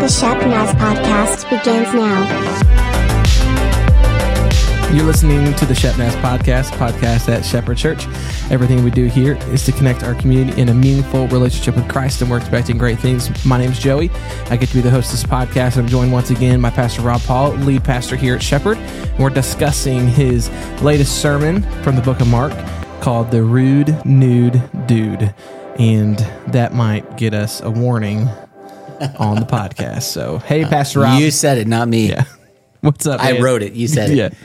The Shep Naz podcast begins now. You're listening to the Shep Naz podcast, podcast at Shepherd Church. Everything we do here is to connect our community in a meaningful relationship with Christ, and we're expecting great things. My name is Joey. I get to be the host of this podcast. I'm joined once again by Pastor Rob Paul, lead pastor here at Shepherd. We're discussing his latest sermon from the book of Mark called The Rude Nude Dude. And that might get us a warning on the podcast. So, hey, Pastor Rob. You said it, not me. yeah. What's up? I man? wrote it. You said it.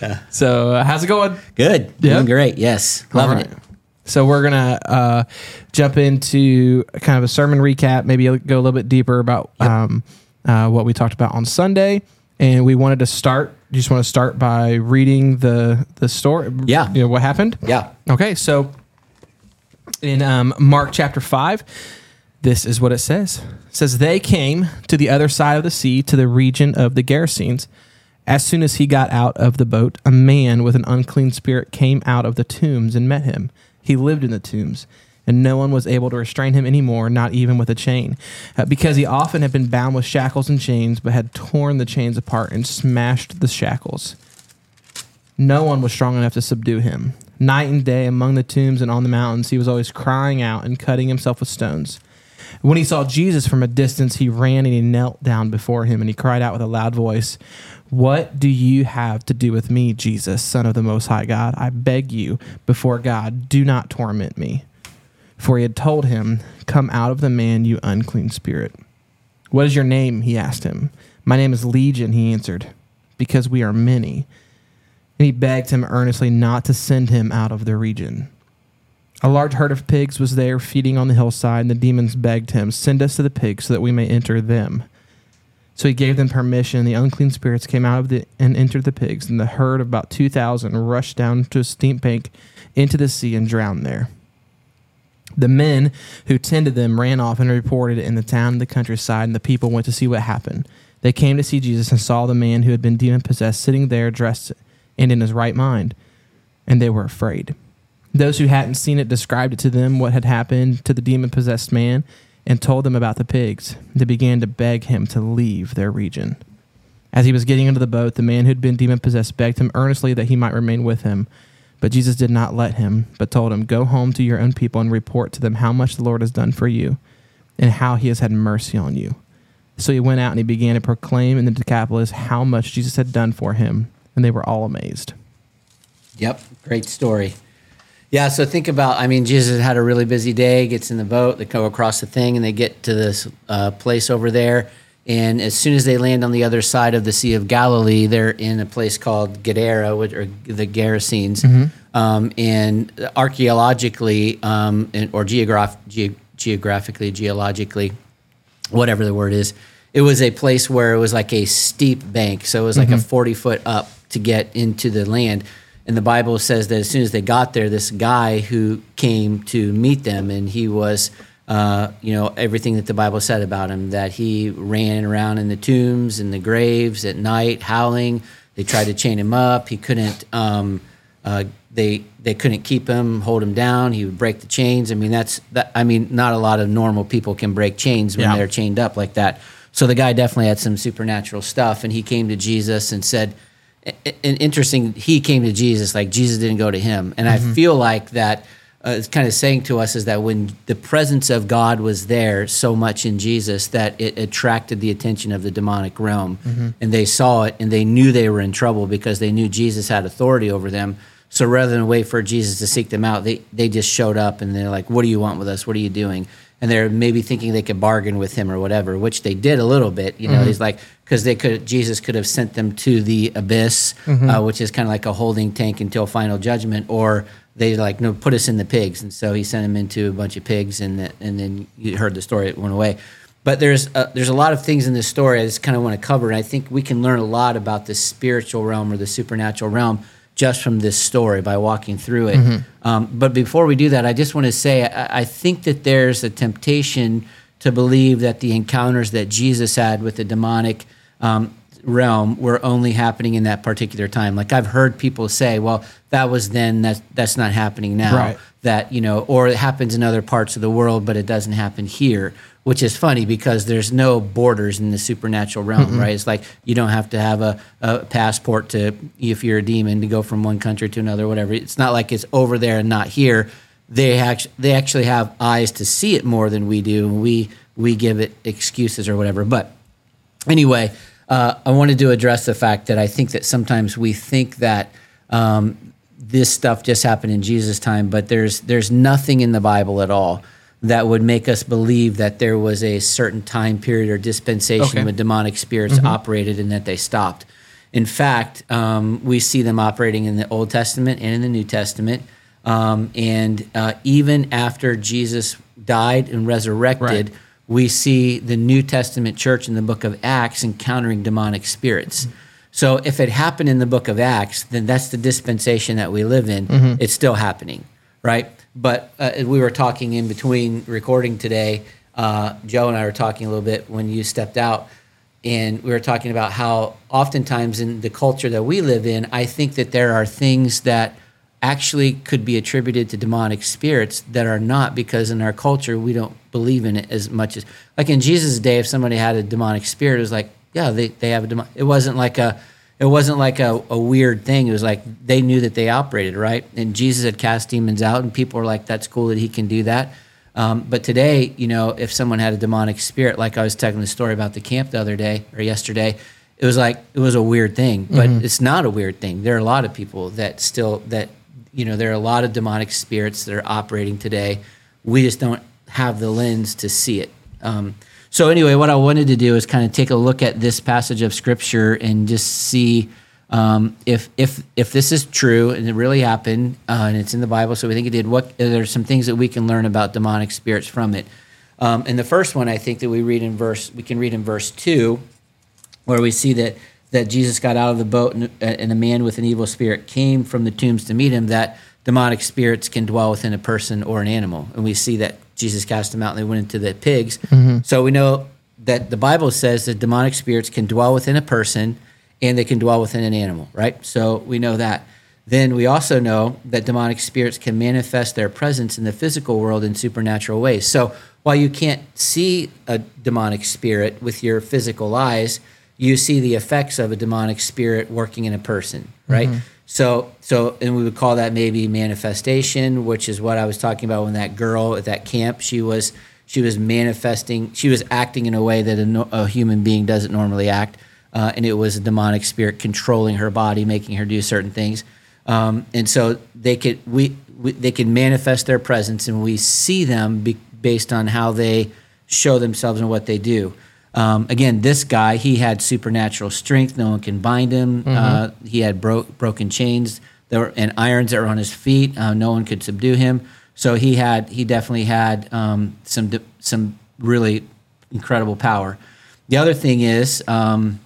Yeah. So, uh, how's it going? Good. Yeah. Doing great. Yes. Loving right. it. So we're gonna uh, jump into kind of a sermon recap, maybe go a little bit deeper about um, uh, what we talked about on Sunday, and we wanted to start. You just want to start by reading the the story. Yeah. you know what happened. Yeah. Okay, so in um, Mark chapter 5, this is what it says. It says, They came to the other side of the sea, to the region of the Gerasenes. As soon as he got out of the boat, a man with an unclean spirit came out of the tombs and met him. He lived in the tombs, and no one was able to restrain him anymore, not even with a chain, uh, because he often had been bound with shackles and chains, but had torn the chains apart and smashed the shackles. No one was strong enough to subdue him. Night and day among the tombs and on the mountains, he was always crying out and cutting himself with stones. When he saw Jesus from a distance, he ran and he knelt down before him and he cried out with a loud voice, What do you have to do with me, Jesus, Son of the Most High God? I beg you, before God, do not torment me. For he had told him, Come out of the man, you unclean spirit. What is your name? He asked him. My name is Legion, he answered, because we are many. And he begged him earnestly not to send him out of the region. A large herd of pigs was there feeding on the hillside, and the demons begged him, Send us to the pigs so that we may enter them. So he gave them permission, and the unclean spirits came out of the and entered the pigs, and the herd of about two thousand rushed down to a steep bank into the sea and drowned there. The men who tended them ran off and reported it in the town and the countryside, and the people went to see what happened. They came to see Jesus and saw the man who had been demon possessed sitting there dressed and in his right mind, and they were afraid. Those who hadn't seen it described it to them what had happened to the demon possessed man and told them about the pigs. They began to beg him to leave their region. As he was getting into the boat, the man who had been demon possessed begged him earnestly that he might remain with him. But Jesus did not let him, but told him, Go home to your own people and report to them how much the Lord has done for you and how he has had mercy on you. So he went out and he began to proclaim in the Decapolis how much Jesus had done for him, and they were all amazed. Yep. Great story. Yeah. So think about, I mean, Jesus had a really busy day, gets in the boat, they go across the thing, and they get to this uh, place over there. And as soon as they land on the other side of the Sea of Galilee, they're in a place called Gadara, which are the Gerasenes. Um, and archaeologically, um, and, or geograph- ge- geographically, geologically, whatever the word is, it was a place where it was like a steep bank. So it was like a 40 foot up to get into the land. And the Bible says that as soon as they got there, this guy who came to meet them, and he was, uh, you know, everything that the Bible said about him, that he ran around in the tombs and the graves at night, howling. They tried to chain him up. He couldn't. Um, uh, they they couldn't keep him, hold him down. He would break the chains. I mean, that's that. I mean, not a lot of normal people can break chains when Yeah. they're chained up like that. So the guy definitely had some supernatural stuff, and he came to Jesus and said, and interesting, he came to Jesus like Jesus didn't go to him, and I feel like that. Uh, it's kind of saying to us is that when the presence of God was there so much in Jesus that it attracted the attention of the demonic realm, and they saw it and they knew they were in trouble because they knew Jesus had authority over them. So rather than wait for Jesus to seek them out, they they just showed up and they're like, "What do you want with us? What are you doing?" And they're maybe thinking they could bargain with him or whatever, which they did a little bit. You know, he's like because they could Jesus could have sent them to the abyss, uh, which is kind of like a holding tank until final judgment, or they like no put us in the pigs, and so he sent them into a bunch of pigs, and the, and then you heard the story, it went away. But there's a, there's a lot of things in this story I just kind of want to cover, and I think we can learn a lot about the spiritual realm or the supernatural realm just from this story by walking through it. Um, but before we do that, I just want to say I, I think that there's a temptation to believe that the encounters that Jesus had with the demonic, um, realm were only happening in that particular time. Like I've heard people say, "Well, that was then. That's that's not happening now." Right. That you know, or it happens in other parts of the world, but it doesn't happen here. Which is funny because there's no borders in the supernatural realm, right? It's like you don't have to have a, a passport to, if you're a demon, to go from one country to another, whatever. It's not like it's over there and not here. They actually they actually have eyes to see it more than we do, and we we give it excuses or whatever. But anyway, uh, I wanted to address the fact that I think that sometimes we think that um, this stuff just happened in Jesus' time, but there's there's nothing in the Bible at all that would make us believe that there was a certain time period or dispensation Okay. when demonic spirits operated and that they stopped. In fact, um, we see them operating in the Old Testament and in the New Testament. Um, and uh, even after Jesus died and resurrected, Right. we see the New Testament church in the book of Acts encountering demonic spirits. So if it happened in the book of Acts, then that's the dispensation that we live in. It's still happening, right? But uh, we were talking in between recording today. Uh, Joe and I were talking a little bit when you stepped out, and we were talking about how oftentimes in the culture that we live in, I think that there are things that actually could be attributed to demonic spirits that are not because in our culture we don't believe in it as much as like in Jesus' day if somebody had a demonic spirit it was like yeah they, they have a demon it wasn't like a it wasn't like a, a weird thing. It was like they knew that they operated right? And Jesus had cast demons out and people were like that's cool that he can do that. Um, but today you know if someone had a demonic spirit like I was telling the story about the camp the other day or yesterday it was like it was a weird thing. But it's not a weird thing. There are a lot of people that still that you know there are a lot of demonic spirits that are operating today. We just don't have the lens to see it. Um, so anyway what i wanted to do is kind of take a look at this passage of scripture and just see um, if if if this is true and it really happened uh, and it's in the bible so we think it did what there's some things that we can learn about demonic spirits from it um, and the first one i think that we read in verse we can read in verse 2 where we see that that Jesus got out of the boat and, and a man with an evil spirit came from the tombs to meet him. That demonic spirits can dwell within a person or an animal, and we see that Jesus cast them out and they went into the pigs. Mm-hmm. So we know that the Bible says that demonic spirits can dwell within a person and they can dwell within an animal, right? So we know that. Then we also know that demonic spirits can manifest their presence in the physical world in supernatural ways. So while you can't see a demonic spirit with your physical eyes, you see the effects of a demonic spirit working in a person, right? Mm-hmm. So, so, and we would call that maybe manifestation, which is what I was talking about when that girl at that camp, she was, she was manifesting, she was acting in a way that a, a human being doesn't normally act, uh, and it was a demonic spirit controlling her body, making her do certain things, um, and so they could we, we they can manifest their presence, and we see them be, based on how they show themselves and what they do. Um, again, this guy, he had supernatural strength. No one can bind him. Uh, he had bro- broken chains were, and irons that were on his feet. Uh, no one could subdue him. So he had, he definitely had um, some some really incredible power. The other thing is, um,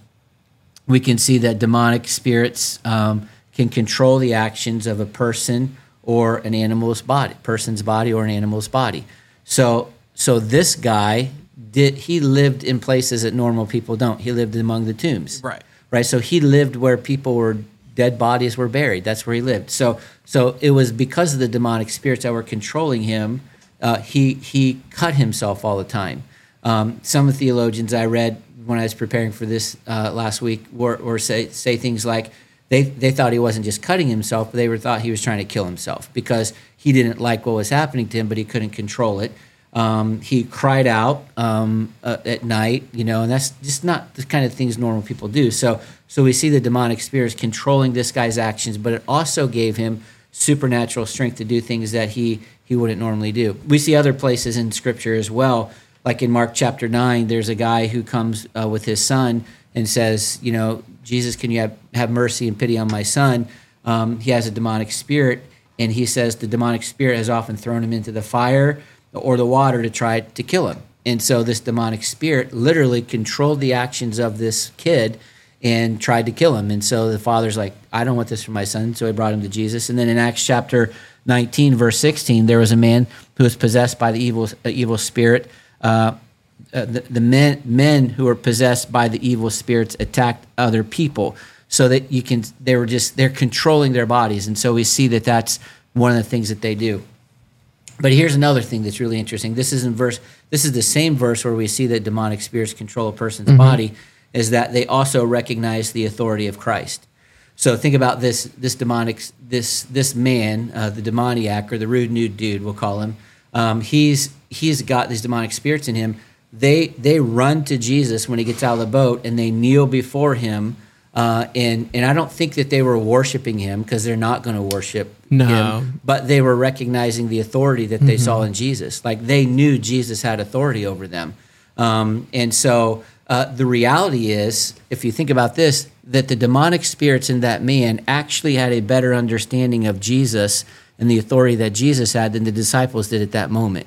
we can see that demonic spirits um, can control the actions of a person or an animal's body, person's body or an animal's body. So, so this guy did he lived in places that normal people don't. He lived among the tombs, Right. Right. So he lived where people were dead bodies were buried. That's where he lived. So, so it was because of the demonic spirits that were controlling him. Uh, he he cut himself all the time. Um, some theologians I read when I was preparing for this uh, last week were, were say say things like they they thought he wasn't just cutting himself, but they were thought he was trying to kill himself because he didn't like what was happening to him, but he couldn't control it. Um, he cried out um, uh, at night, you know, and that's just not the kind of things normal people do. So so we see the demonic spirits controlling this guy's actions, but it also gave him supernatural strength to do things that he he wouldn't normally do. We see other places in Scripture as well like in Mark chapter 9, there's a guy who comes uh, with his son and says, You know, Jesus, can you have, have mercy and pity on my son? Um, he has a demonic spirit. And he says the demonic spirit has often thrown him into the fire or the water to try to kill him. And so this demonic spirit literally controlled the actions of this kid and tried to kill him. And so the father's like, I don't want this for my son. So he brought him to Jesus. And then in Acts chapter 19, verse 16, there was a man who was possessed by the evil, uh, evil spirit. Uh, uh, the, the men men who were possessed by the evil spirits attacked other people so that you can they were just they're controlling their bodies and so we see that that's one of the things that they do but here's another thing that's really interesting. This is in verse this is the same verse where we see that demonic spirits control a person's body is that they also recognize the authority of christ. So think about this this demonic this this man uh, the demoniac or the rude nude dude we'll call him. Um, he's he's got these demonic spirits in him. They they run to jesus when he gets out of the boat and they kneel before him uh, and and I don't think that they were worshiping him because they're not going to worship No. him, but they were recognizing the authority that they saw in Jesus. Like they knew Jesus had authority over them, um, and so uh, the reality is, if you think about this, that the demonic spirits in that man actually had a better understanding of Jesus and the authority that Jesus had than the disciples did at that moment.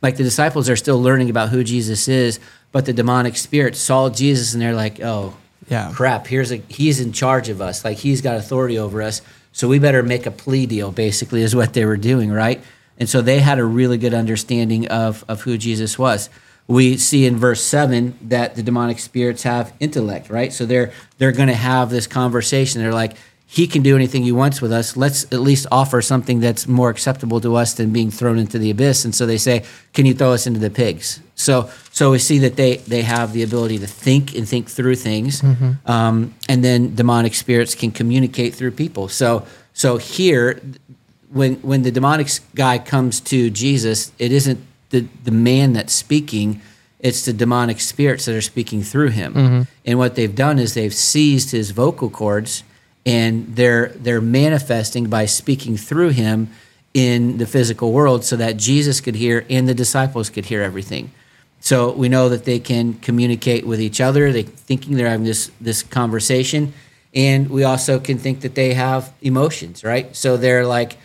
Like the disciples are still learning about who Jesus is, but the demonic spirits saw Jesus and they're like, "Oh, Yeah. crap! Here's a he's in charge of us. Like he's got authority over us. So we better make a plea deal." Basically, is what they were doing, right? And so they had a really good understanding of of who Jesus was. We see in verse seven that the demonic spirits have intellect, right? So they're they're going to have this conversation. They're like, "He can do anything he wants with us. Let's at least offer something that's more acceptable to us than being thrown into the abyss." And so they say, "Can you throw us into the pigs?" So so we see that they they have the ability to think and think through things, um, and then demonic spirits can communicate through people. So so here, when when the demonic guy comes to Jesus, it isn't the the man that's speaking; it's the demonic spirits that are speaking through him. And what they've done is they've seized his vocal cords, and they're they're manifesting by speaking through him in the physical world, so that Jesus could hear and the disciples could hear everything. So we know that they can communicate with each other. They thinking they're having this this conversation, and we also can think that they have emotions, right? So they're like,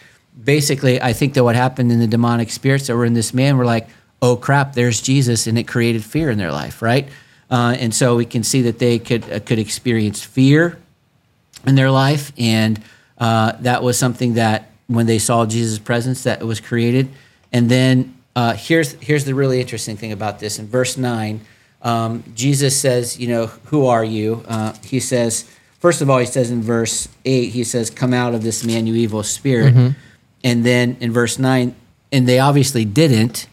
basically, I think that what happened in the demonic spirits that were in this man were like, oh crap, there's Jesus, and it created fear in their life, right? Uh, and so we can see that they could uh, could experience fear in their life, and uh, that was something that when they saw Jesus' presence, that was created. And then uh, here's here's the really interesting thing about this. In verse nine, um, Jesus says, "You know, who are you?" Uh, he says, first of all, he says in verse eight, he says, "Come out of this man, you evil spirit." And then in verse nine, and they obviously didn't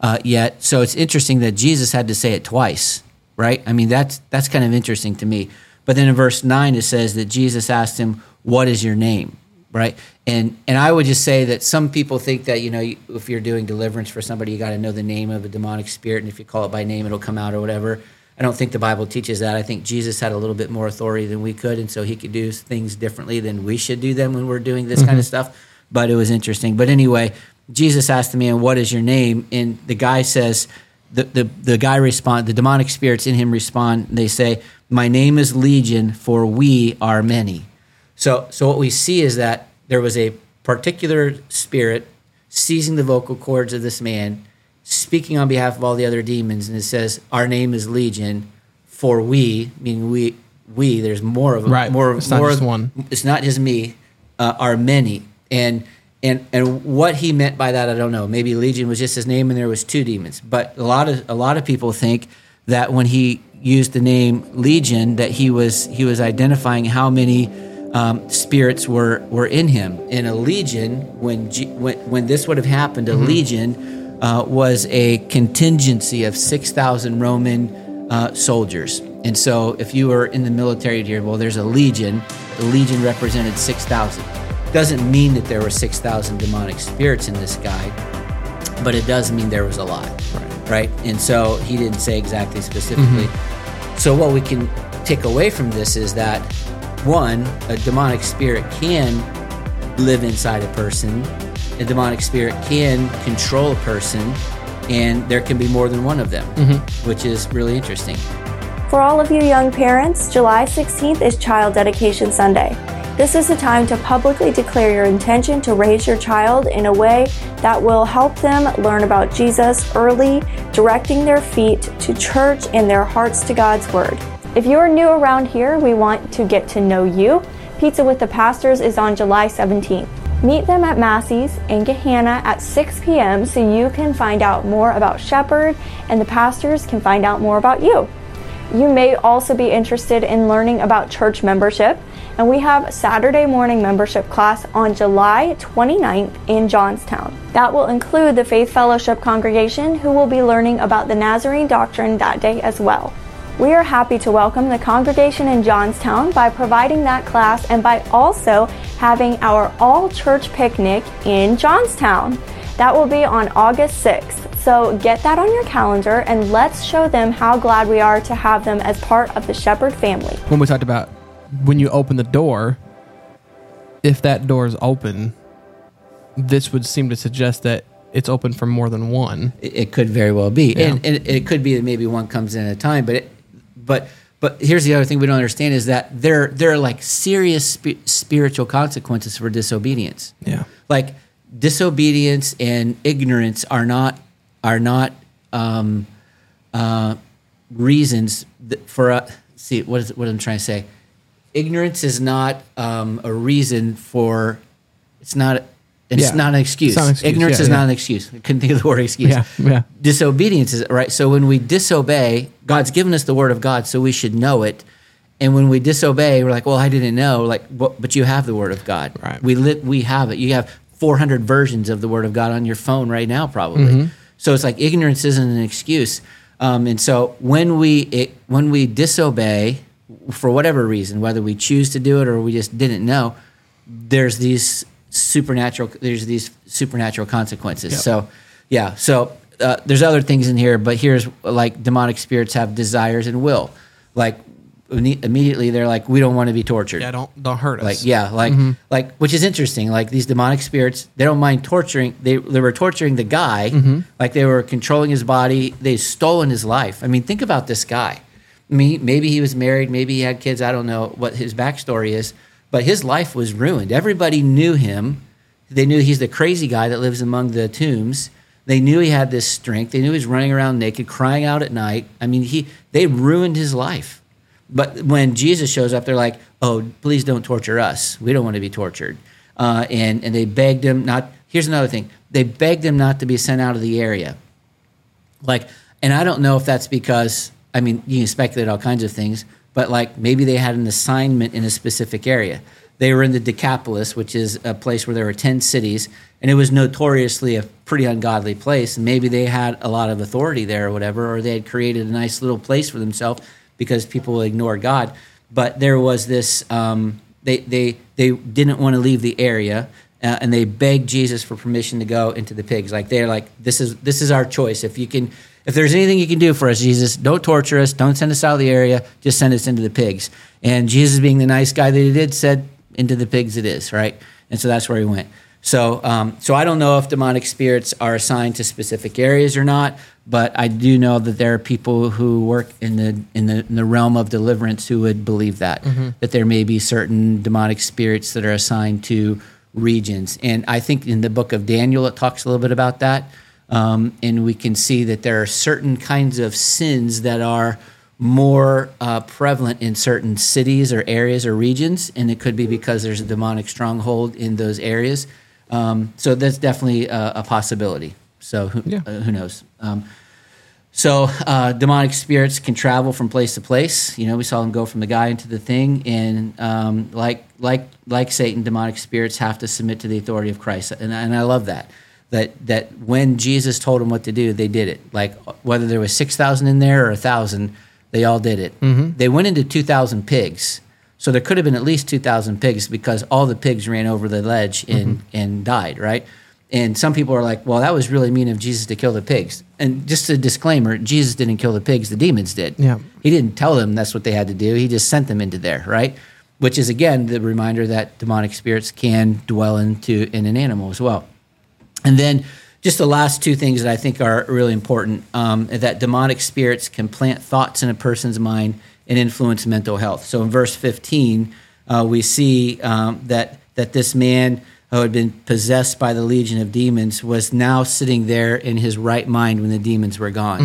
uh, yet. So it's interesting that Jesus had to say it twice, right? I mean, that's that's kind of interesting to me. But then in verse nine, it says that Jesus asked him, "What is your name?" Right? And and I would just say that some people think that you know if you're doing deliverance for somebody, you got to know the name of a demonic spirit, and if you call it by name, it'll come out or whatever. I don't think the Bible teaches that. I think Jesus had a little bit more authority than we could, and so he could do things differently than we should do them when we're doing this kind of mm-hmm. stuff. But it was interesting. But anyway, Jesus asked the man, "What is your name?" And the guy says, the the, the guy respond, the demonic spirits in him respond. They say, "My name is Legion, for we are many." So so what we see is that there was a particular spirit seizing the vocal cords of this man, speaking on behalf of all the other demons, and it says, "Our name is Legion, for we, meaning we, we. There's more of them. Right. more. It's not more just one. It's not just me. Uh, are many, and and and what he meant by that, I don't know. Maybe Legion was just his name, and there was two demons. But a lot of a lot of people think that when he used the name Legion, that he was he was identifying how many um, spirits were were in him. In a legion, when G, when when this would have happened, a legion uh, was a contingency of six thousand Roman uh, soldiers. And so, if you were in the military here, well, there's a legion. The legion represented six thousand. Doesn't mean that there were six thousand demonic spirits in this guy, but it does mean there was a lot, right? right? And so he didn't say exactly specifically. Mm-hmm. So what we can take away from this is that one, a demonic spirit can live inside a person. A demonic spirit can control a person, and there can be more than one of them, mm-hmm. which is really interesting. For all of you young parents, July 16th is Child Dedication Sunday. This is the time to publicly declare your intention to raise your child in a way that will help them learn about Jesus early, directing their feet to church and their hearts to God's Word. If you are new around here, we want to get to know you. Pizza with the Pastors is on July 17th. Meet them at Massey's in Gahanna at 6 p.m. so you can find out more about Shepherd and the pastors can find out more about you. You may also be interested in learning about church membership, and we have Saturday morning membership class on July 29th in Johnstown. That will include the Faith Fellowship congregation who will be learning about the Nazarene doctrine that day as well. We are happy to welcome the congregation in Johnstown by providing that class and by also having our all church picnic in Johnstown. That will be on August 6th. So get that on your calendar and let's show them how glad we are to have them as part of the Shepherd family. When we talked about when you open the door, if that door is open, this would seem to suggest that it's open for more than one. It, it could very well be, Yeah. and, and it could be that maybe one comes in at a time. But it, but but here's the other thing we don't understand is that there there are like serious spi- spiritual consequences for disobedience. Yeah. like disobedience and ignorance are not are not um, uh, reasons that for uh, see what is what I'm trying to say. Ignorance is not um, a reason for. It's not. It's Yeah. not an excuse. Not an excuse, Ignorance yeah, is yeah. not an excuse. I couldn't think of the word excuse. Yeah, yeah. Disobedience is right. So when we disobey, God's given us the word of God, so we should know it. And when we disobey, we're like, "Well, I didn't know." Like, but, but you have the word of God. Right. We lit. We have it. You have 400 versions of the word of God on your phone right now, probably. Mm-hmm. So it's like ignorance isn't an excuse. Um, and so when we it, when we disobey for whatever reason, whether we choose to do it or we just didn't know, there's these supernatural there's these supernatural consequences. Yep. So yeah, so uh, there's other things in here, but here's like demonic spirits have desires and will. Like immediately they're like, we don't want to be tortured. Yeah, don't don't hurt us. Like yeah, like mm-hmm. like which is interesting. Like these demonic spirits, they don't mind torturing. They they were torturing the guy, mm-hmm. like they were controlling his body. They've stolen his life. I mean, think about this guy. I mean, maybe he was married, maybe he had kids. I don't know what his backstory is, but his life was ruined. Everybody knew him. They knew he's the crazy guy that lives among the tombs. They knew he had this strength. They knew he was running around naked, crying out at night. I mean, he they ruined his life. But when Jesus shows up, they're like, "Oh, please don't torture us. We don't want to be tortured." Uh, and and they begged him not. Here's another thing: they begged him not to be sent out of the area. Like, and I don't know if that's because I mean you can speculate all kinds of things, but like maybe they had an assignment in a specific area. They were in the Decapolis, which is a place where there were ten cities, and it was notoriously a pretty ungodly place. And maybe they had a lot of authority there or whatever, or they had created a nice little place for themselves because people ignore God. But there was this. Um, they they they didn't want to leave the area. Uh, and they begged Jesus for permission to go into the pigs. Like they're like, this is this is our choice. If you can, if there's anything you can do for us, Jesus, don't torture us, don't send us out of the area, just send us into the pigs. And Jesus, being the nice guy that he did, said, into the pigs it is, right? And so that's where he went. So, um, so I don't know if demonic spirits are assigned to specific areas or not, but I do know that there are people who work in the in the, in the realm of deliverance who would believe that that there may be certain demonic spirits that are assigned to regions. And I think in the book of Daniel it talks a little bit about that, um, and we can see that there are certain kinds of sins that are more uh, prevalent in certain cities or areas or regions, and it could be because there's a demonic stronghold in those areas. Um, so that's definitely a, a possibility. So who, Yeah. uh, who knows? Um, so uh, demonic spirits can travel from place to place. You know, we saw them go from the guy into the thing, and um, like like like Satan, demonic spirits have to submit to the authority of Christ, and, and I love that. That that when Jesus told them what to do, they did it. Like whether there was six thousand in there or a thousand, they all did it. They went into two thousand pigs, so there could have been at least two thousand pigs because all the pigs ran over the ledge and and died. Right. And some people are like, well, that was really mean of Jesus to kill the pigs. And just a disclaimer Jesus didn't kill the pigs, the demons did. Yeah. He didn't tell them that's what they had to do. He just sent them into there, right? Which is, again, the reminder that demonic spirits can dwell into in an animal as well. And then just the last two things that I think are really important um, that demonic spirits can plant thoughts in a person's mind and influence mental health. So in verse 15, uh, we see um, that, that this man who had been possessed by the legion of demons was now sitting there in his right mind when the demons were gone.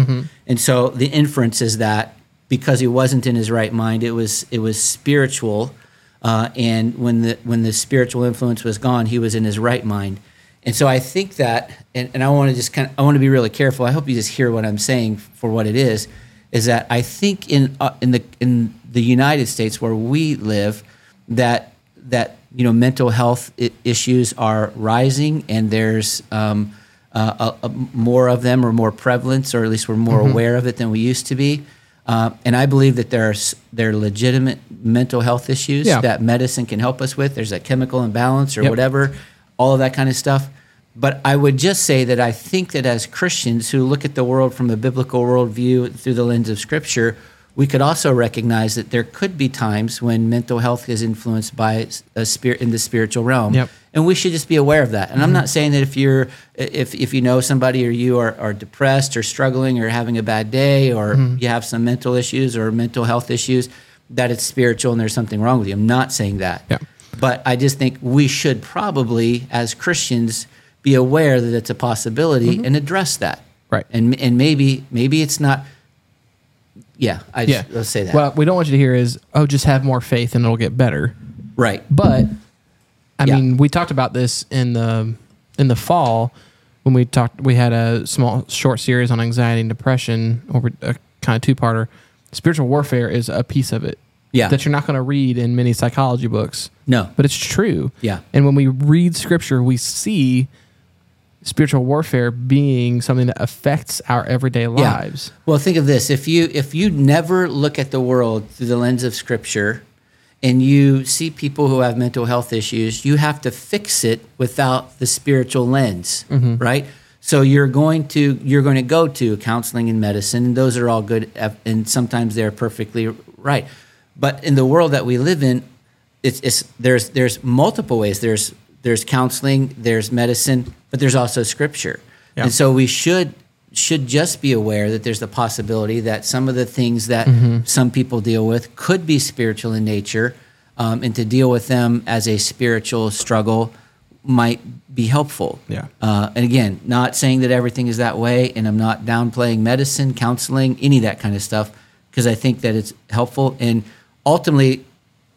And so the inference is that because he wasn't in his right mind, it was, it was spiritual Uh, and when the when the spiritual influence was gone, he was in his right mind. And so I think that, and, and I want to just kind of, I want to be really careful. I hope you just hear what I'm saying for what it is. Is that I think in uh, in the in the United States where we live, that that you know mental health I- issues are rising, and there's um, uh, a, a more of them or more prevalence, or at least we're more aware of it than we used to be. Uh, and I believe that there are there are legitimate mental health issues Yeah. that medicine can help us with. There's a chemical imbalance or Yep. whatever, all of that kind of stuff. But I would just say that I think that as Christians who look at the world from a biblical worldview through the lens of Scripture, we could also recognize that there could be times when mental health is influenced by a spirit in the spiritual realm, Yep. and we should just be aware of that. And I'm mm-hmm. not saying that if you're if if you know somebody or you are, are depressed or struggling or having a bad day or mm-hmm. you have some mental issues or mental health issues that it's spiritual and there's something wrong with you. I'm not saying that. Yeah. But I just think we should probably, as Christians, be aware that it's a possibility and address that. Mm-hmm. Right. And and maybe maybe it's not. Yeah, I Yeah. just, let's say that. What we don't want you to hear is, oh, just have more faith and it'll get better. right. But I Yeah. mean, we talked about this in the in the fall when we talked. We had a small short series on anxiety and depression over a kind of two parter. Spiritual warfare is a piece of it. Yeah. that you're not going to read in many psychology books. No. but it's true. Yeah. and when we read scripture, we see spiritual warfare being something that affects our everyday lives. Well, think of this: if you if you never look at the world through the lens of Scripture, and you see people who have mental health issues, you have to fix it without the spiritual lens, mm-hmm. right? So you're going to you're going to go to counseling and medicine, and those are all good, and sometimes they're perfectly right. But in the world that we live in, it's, it's there's there's multiple ways. There's there's counseling, there's medicine, but there's also scripture. Yeah. And so we should should just be aware that there's the possibility that some of the things that Mm-hmm. some people deal with could be spiritual in nature, um, and to deal with them as a spiritual struggle might be helpful. Yeah. Uh, and again, not saying that everything is that way, and I'm not downplaying medicine, counseling, any of that kind of stuff, because I think that it's helpful. And ultimately,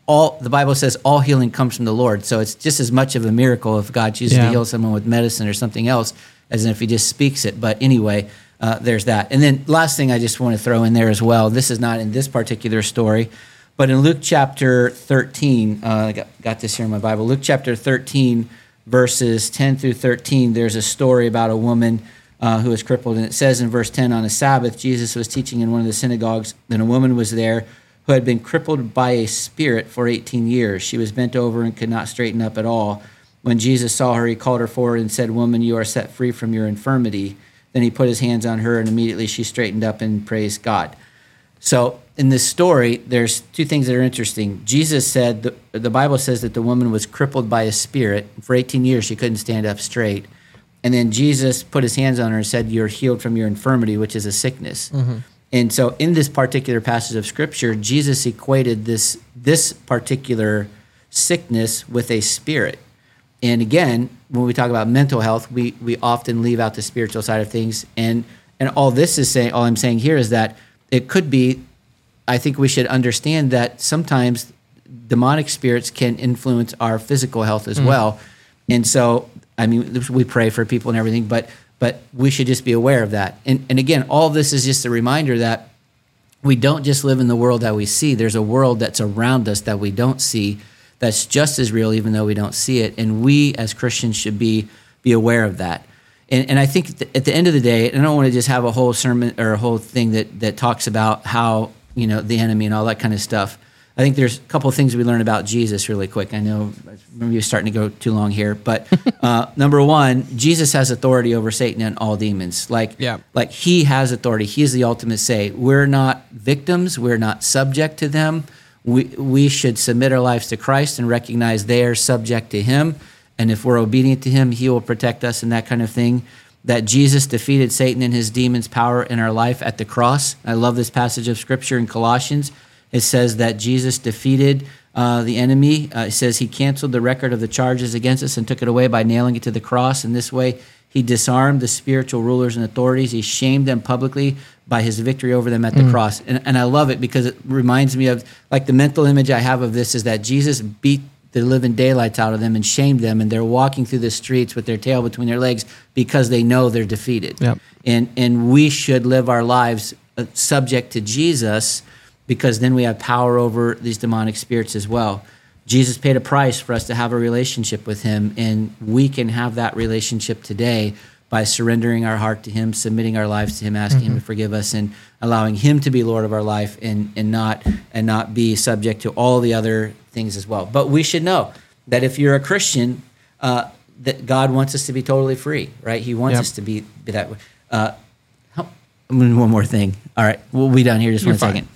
all the Bible says all healing comes from the Lord. So it's just as much of a miracle if God chooses Yeah. to heal someone with medicine or something else as if He just speaks it. But anyway, uh, there's that. And then last thing I just want to throw in there as well. This is not in this particular story, but in Luke chapter 13, uh, I got, got this here in my Bible. Luke chapter 13, verses 10 through 13. There's a story about a woman. Uh, who was crippled, and it says in verse 10 on a Sabbath, Jesus was teaching in one of the synagogues, and a woman was there who had been crippled by a spirit for 18 years. She was bent over and could not straighten up at all. When Jesus saw her, he called her forward and said, Woman, you are set free from your infirmity. Then he put his hands on her, and immediately she straightened up and praised God. So, in this story, there's two things that are interesting. Jesus said, the, the Bible says that the woman was crippled by a spirit. For 18 years, she couldn't stand up straight. And then Jesus put his hands on her and said, You're healed from your infirmity, which is a sickness. Mm-hmm. And so, in this particular passage of scripture, Jesus equated this, this particular sickness with a spirit. And again, when we talk about mental health, we, we often leave out the spiritual side of things. And, and all this is saying, all I'm saying here is that it could be, I think we should understand that sometimes demonic spirits can influence our physical health as mm. well. And so, I mean, we pray for people and everything, but but we should just be aware of that. And and again, all this is just a reminder that we don't just live in the world that we see. There's a world that's around us that we don't see that's just as real, even though we don't see it. And we as Christians should be be aware of that. And, and I think at the end of the day, I don't want to just have a whole sermon or a whole thing that that talks about how you know the enemy and all that kind of stuff. I think there's a couple of things we learn about Jesus really quick. I know maybe you're starting to go too long here, but uh, number one, Jesus has authority over Satan and all demons. Like, Yeah. like he has authority. He is the ultimate say. We're not victims. We're not subject to them. We we should submit our lives to Christ and recognize they are subject to Him. And if we're obedient to Him, He will protect us and that kind of thing. That Jesus defeated Satan and his demons' power in our life at the cross. I love this passage of Scripture in Colossians. It says that Jesus defeated uh, the enemy. Uh, it says he canceled the record of the charges against us and took it away by nailing it to the cross. And this way, He disarmed the spiritual rulers and authorities. He shamed them publicly by his victory over them at the cross. And, and I love it because it reminds me of like the mental image I have of this is that Jesus beat the living daylights out of them and shamed them, and they're walking through the streets with their tail between their legs because they know they're defeated. Yep. And and we should live our lives uh, subject to Jesus because then we have power over these demonic spirits as well. Jesus paid a price for us to have a relationship with him, and we can have that relationship today by surrendering our heart to him, submitting our lives to him, asking him to forgive us, and allowing him to be Lord of our life and, and not and not be subject to all the other things as well. But we should know that if you're a Christian, uh, that God wants us to be totally free, right? He wants Yep. us to be, be that way. Uh, how- one more thing. All right, we'll be done here just You're one fine. second.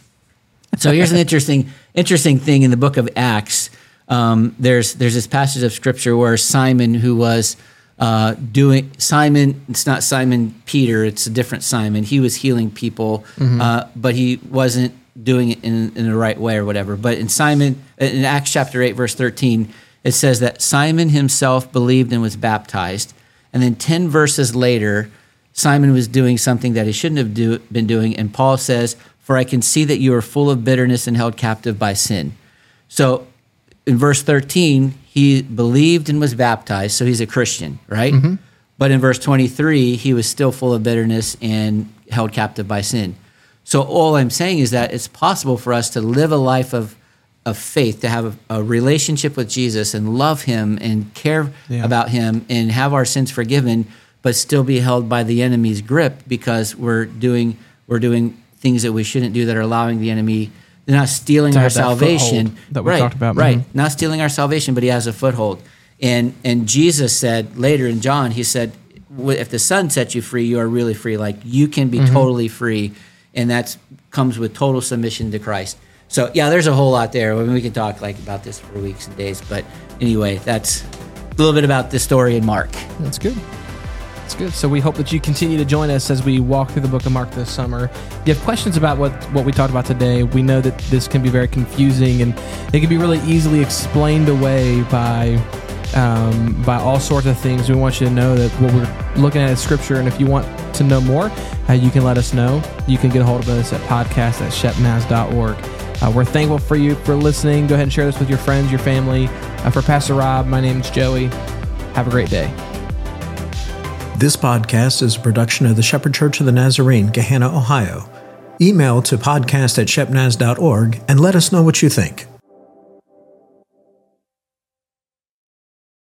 So here's an interesting interesting thing in the book of Acts. Um, there's there's this passage of scripture where Simon, who was uh, doing Simon, it's not Simon Peter, it's a different Simon. He was healing people, uh, but he wasn't doing it in, in the right way or whatever. But in Simon, in Acts chapter eight, verse thirteen, it says that Simon himself believed and was baptized, and then ten verses later, Simon was doing something that he shouldn't have do, been doing, and Paul says, "For I can see that you are full of bitterness and held captive by sin." So, in verse thirteen, he believed and was baptized, so he's a Christian, right? Mm-hmm. But in verse twenty-three, he was still full of bitterness and held captive by sin. So, all I'm saying is that it's possible for us to live a life of of faith, to have a, a relationship with Jesus and love Him and care Yeah. about Him and have our sins forgiven, but still be held by the enemy's grip because we're doing we're doing things that we shouldn't do that are allowing the enemy. They're not stealing our salvation. that we right, talked about. Right, Mhm. not stealing our salvation, but he has a foothold. And and Jesus said later in John, he said, "If the Son sets you free, you are really free. Like you can be Mm-hmm. totally free, and that comes with total submission to Christ." So yeah, there's a whole lot there. I mean, we can talk like about this for weeks and days, but anyway, that's a little bit about this story in Mark. That's good. That's good. So we hope that you continue to join us as we walk through the book of Mark this summer. If you have questions about what, what we talked about today, we know that this can be very confusing and it can be really easily explained away by um, by all sorts of things. We want you to know that what we're looking at is scripture, and if you want to know more, uh, you can let us know. You can get a hold of us at podcast at shepnaz.org. Uh, we're thankful for you for listening. Go ahead and share this with your friends, your family. Uh, for Pastor Rob, my name is Joey. Have a great day. This podcast is a production of the Shepherd Church of the Nazarene, Gahanna, Ohio. Email to podcast at shepnaz.org and let us know what you think.